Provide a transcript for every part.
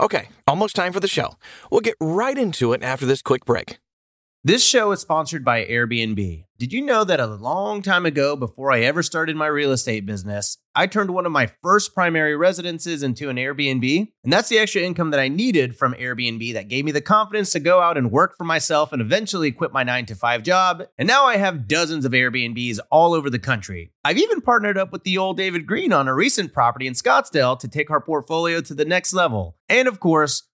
Okay, almost time for the show. We'll get right into it after this quick break. This show is sponsored by Airbnb. Did you know that a long time ago, before I ever started my real estate business, I turned one of my first primary residences into an Airbnb? And that's the extra income that I needed from Airbnb that gave me the confidence to go out and work for myself and eventually quit my nine to five job. And now I have dozens of Airbnbs all over the country. I've even partnered up with the old David Greene on a recent property in Scottsdale to take our portfolio to the next level. And of course,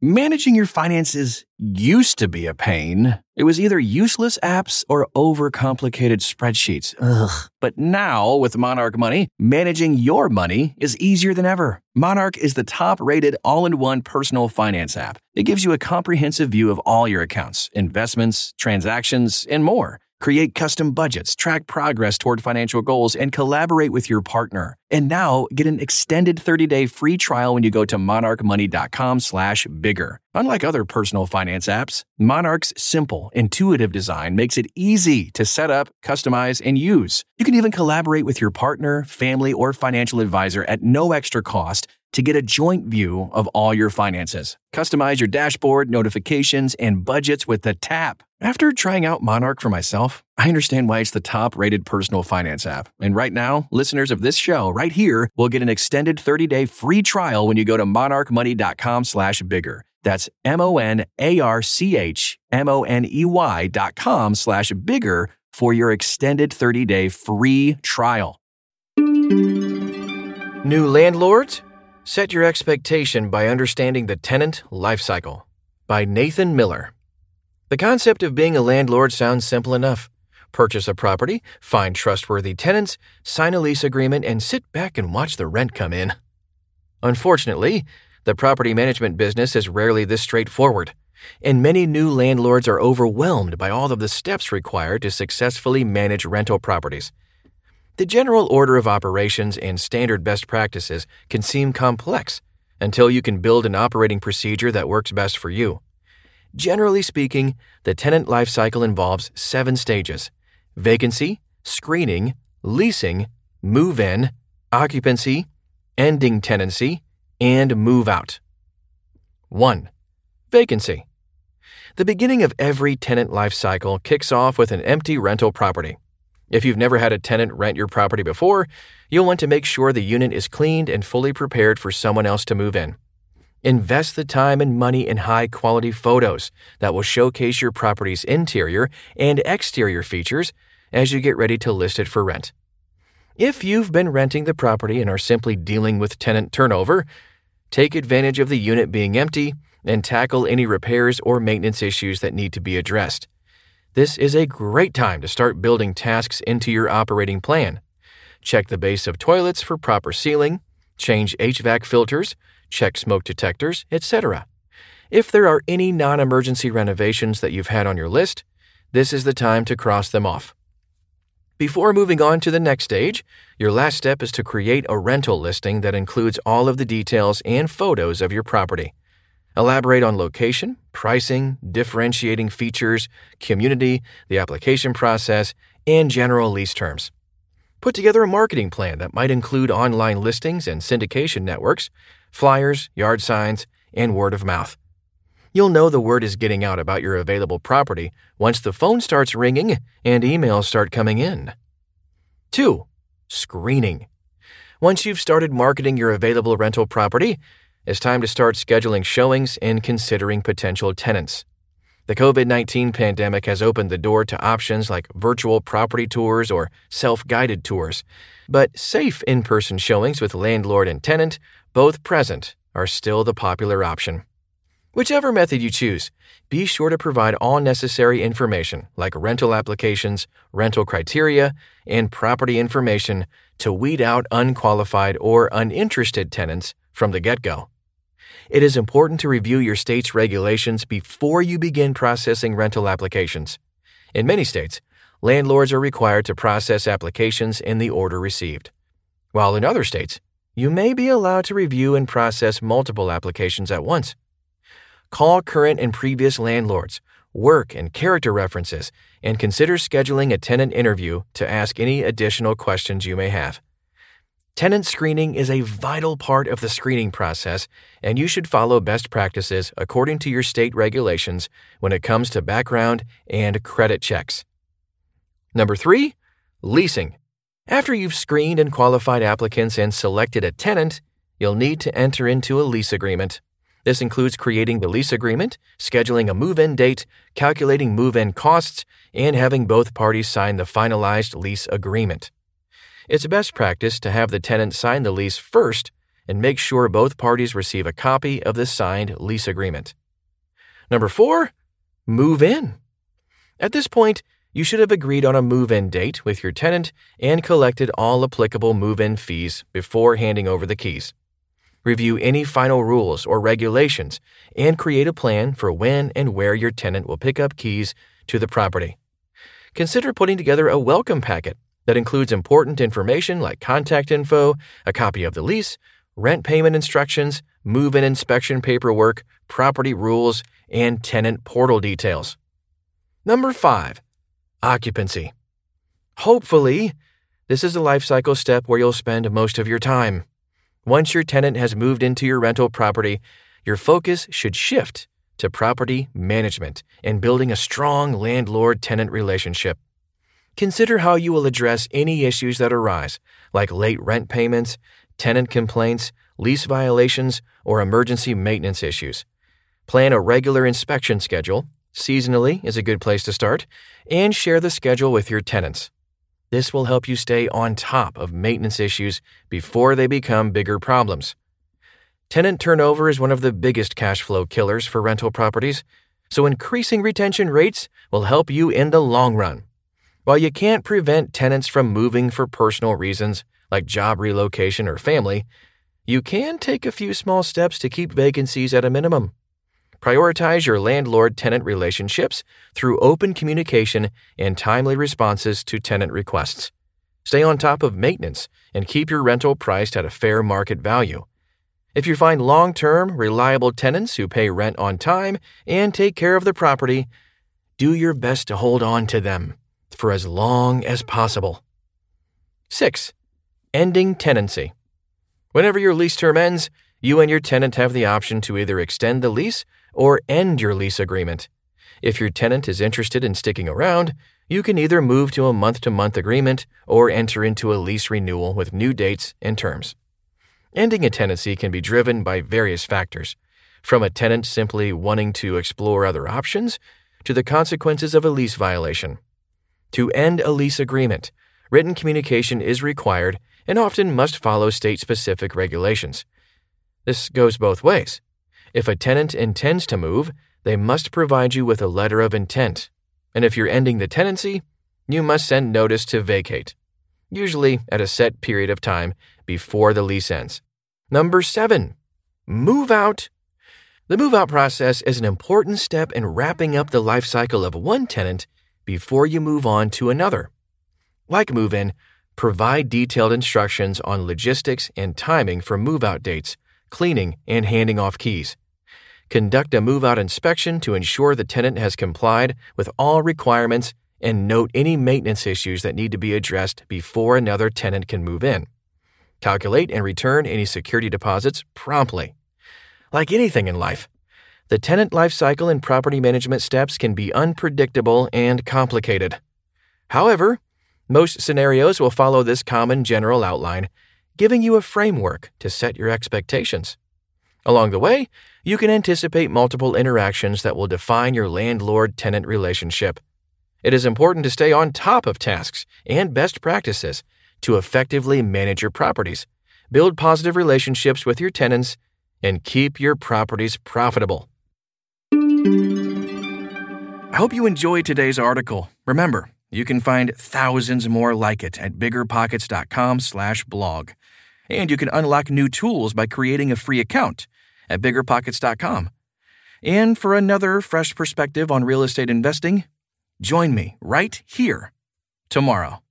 Managing your finances used to be a pain. It was either useless apps or overcomplicated spreadsheets. Ugh. But now, with Monarch Money, managing your money is easier than ever. Monarch is the top rated all in one personal finance app. It gives you a comprehensive view of all your accounts, investments, transactions, and more. Create custom budgets, track progress toward financial goals, and collaborate with your partner. And now get an extended 30-day free trial when you go to monarchmoney.com slash bigger. Unlike other personal finance apps, Monarch's simple, intuitive design makes it easy to set up, customize, and use. You can even collaborate with your partner, family, or financial advisor at no extra cost to get a joint view of all your finances. Customize your dashboard, notifications, and budgets with the tap. After trying out Monarch for myself, I understand why it's the top rated personal finance app. And right now, listeners of this show right here will get an extended 30-day free trial when you go to monarchmoney.com slash bigger. That's M-O-N-A-R-C-H-M-O-N-E-Y dot com slash bigger for your extended 30-day free trial. New landlords? Set your expectation by understanding the tenant life cycle by Nathan Miller. The concept of being a landlord sounds simple enough. Purchase a property, find trustworthy tenants, sign a lease agreement, and sit back and watch the rent come in. Unfortunately, the property management business is rarely this straightforward, and many new landlords are overwhelmed by all of the steps required to successfully manage rental properties. The general order of operations and standard best practices can seem complex until you can build an operating procedure that works best for you. Generally speaking, the tenant life cycle involves seven stages vacancy, screening, leasing, move in, occupancy, ending tenancy, and move out. 1. Vacancy. The beginning of every tenant life cycle kicks off with an empty rental property. If you've never had a tenant rent your property before, you'll want to make sure the unit is cleaned and fully prepared for someone else to move in. Invest the time and money in high quality photos that will showcase your property's interior and exterior features as you get ready to list it for rent. If you've been renting the property and are simply dealing with tenant turnover, take advantage of the unit being empty and tackle any repairs or maintenance issues that need to be addressed. This is a great time to start building tasks into your operating plan. Check the base of toilets for proper sealing, change HVAC filters, check smoke detectors, etc. If there are any non emergency renovations that you've had on your list, this is the time to cross them off. Before moving on to the next stage, your last step is to create a rental listing that includes all of the details and photos of your property. Elaborate on location, pricing, differentiating features, community, the application process, and general lease terms. Put together a marketing plan that might include online listings and syndication networks, flyers, yard signs, and word of mouth. You'll know the word is getting out about your available property once the phone starts ringing and emails start coming in. 2. Screening. Once you've started marketing your available rental property, it's time to start scheduling showings and considering potential tenants. The COVID 19 pandemic has opened the door to options like virtual property tours or self guided tours, but safe in person showings with landlord and tenant, both present, are still the popular option. Whichever method you choose, be sure to provide all necessary information like rental applications, rental criteria, and property information to weed out unqualified or uninterested tenants from the get go. It is important to review your state's regulations before you begin processing rental applications. In many states, landlords are required to process applications in the order received, while in other states, you may be allowed to review and process multiple applications at once. Call current and previous landlords, work and character references, and consider scheduling a tenant interview to ask any additional questions you may have. Tenant screening is a vital part of the screening process, and you should follow best practices according to your state regulations when it comes to background and credit checks. Number three, leasing. After you've screened and qualified applicants and selected a tenant, you'll need to enter into a lease agreement. This includes creating the lease agreement, scheduling a move in date, calculating move in costs, and having both parties sign the finalized lease agreement. It's best practice to have the tenant sign the lease first and make sure both parties receive a copy of the signed lease agreement. Number four, move in. At this point, you should have agreed on a move in date with your tenant and collected all applicable move in fees before handing over the keys. Review any final rules or regulations and create a plan for when and where your tenant will pick up keys to the property. Consider putting together a welcome packet that includes important information like contact info, a copy of the lease, rent payment instructions, move in inspection paperwork, property rules, and tenant portal details. Number five, occupancy. Hopefully, this is a life cycle step where you'll spend most of your time. Once your tenant has moved into your rental property, your focus should shift to property management and building a strong landlord tenant relationship. Consider how you will address any issues that arise, like late rent payments, tenant complaints, lease violations, or emergency maintenance issues. Plan a regular inspection schedule, seasonally is a good place to start, and share the schedule with your tenants. This will help you stay on top of maintenance issues before they become bigger problems. Tenant turnover is one of the biggest cash flow killers for rental properties, so increasing retention rates will help you in the long run. While you can't prevent tenants from moving for personal reasons, like job relocation or family, you can take a few small steps to keep vacancies at a minimum. Prioritize your landlord tenant relationships through open communication and timely responses to tenant requests. Stay on top of maintenance and keep your rental priced at a fair market value. If you find long term, reliable tenants who pay rent on time and take care of the property, do your best to hold on to them for as long as possible. 6. Ending tenancy. Whenever your lease term ends, you and your tenant have the option to either extend the lease or end your lease agreement. If your tenant is interested in sticking around, you can either move to a month to month agreement or enter into a lease renewal with new dates and terms. Ending a tenancy can be driven by various factors, from a tenant simply wanting to explore other options to the consequences of a lease violation. To end a lease agreement, written communication is required and often must follow state specific regulations. This goes both ways. If a tenant intends to move, they must provide you with a letter of intent. And if you're ending the tenancy, you must send notice to vacate, usually at a set period of time before the lease ends. Number seven, move out. The move out process is an important step in wrapping up the life cycle of one tenant before you move on to another. Like move in, provide detailed instructions on logistics and timing for move out dates, cleaning, and handing off keys. Conduct a move out inspection to ensure the tenant has complied with all requirements and note any maintenance issues that need to be addressed before another tenant can move in. Calculate and return any security deposits promptly. Like anything in life, The tenant life cycle and property management steps can be unpredictable and complicated. However, most scenarios will follow this common general outline, giving you a framework to set your expectations. Along the way, you can anticipate multiple interactions that will define your landlord tenant relationship. It is important to stay on top of tasks and best practices to effectively manage your properties, build positive relationships with your tenants, and keep your properties profitable. I hope you enjoyed today's article. Remember, you can find thousands more like it at biggerpockets.com/blog. And you can unlock new tools by creating a free account at biggerpockets.com. And for another fresh perspective on real estate investing, join me right here tomorrow.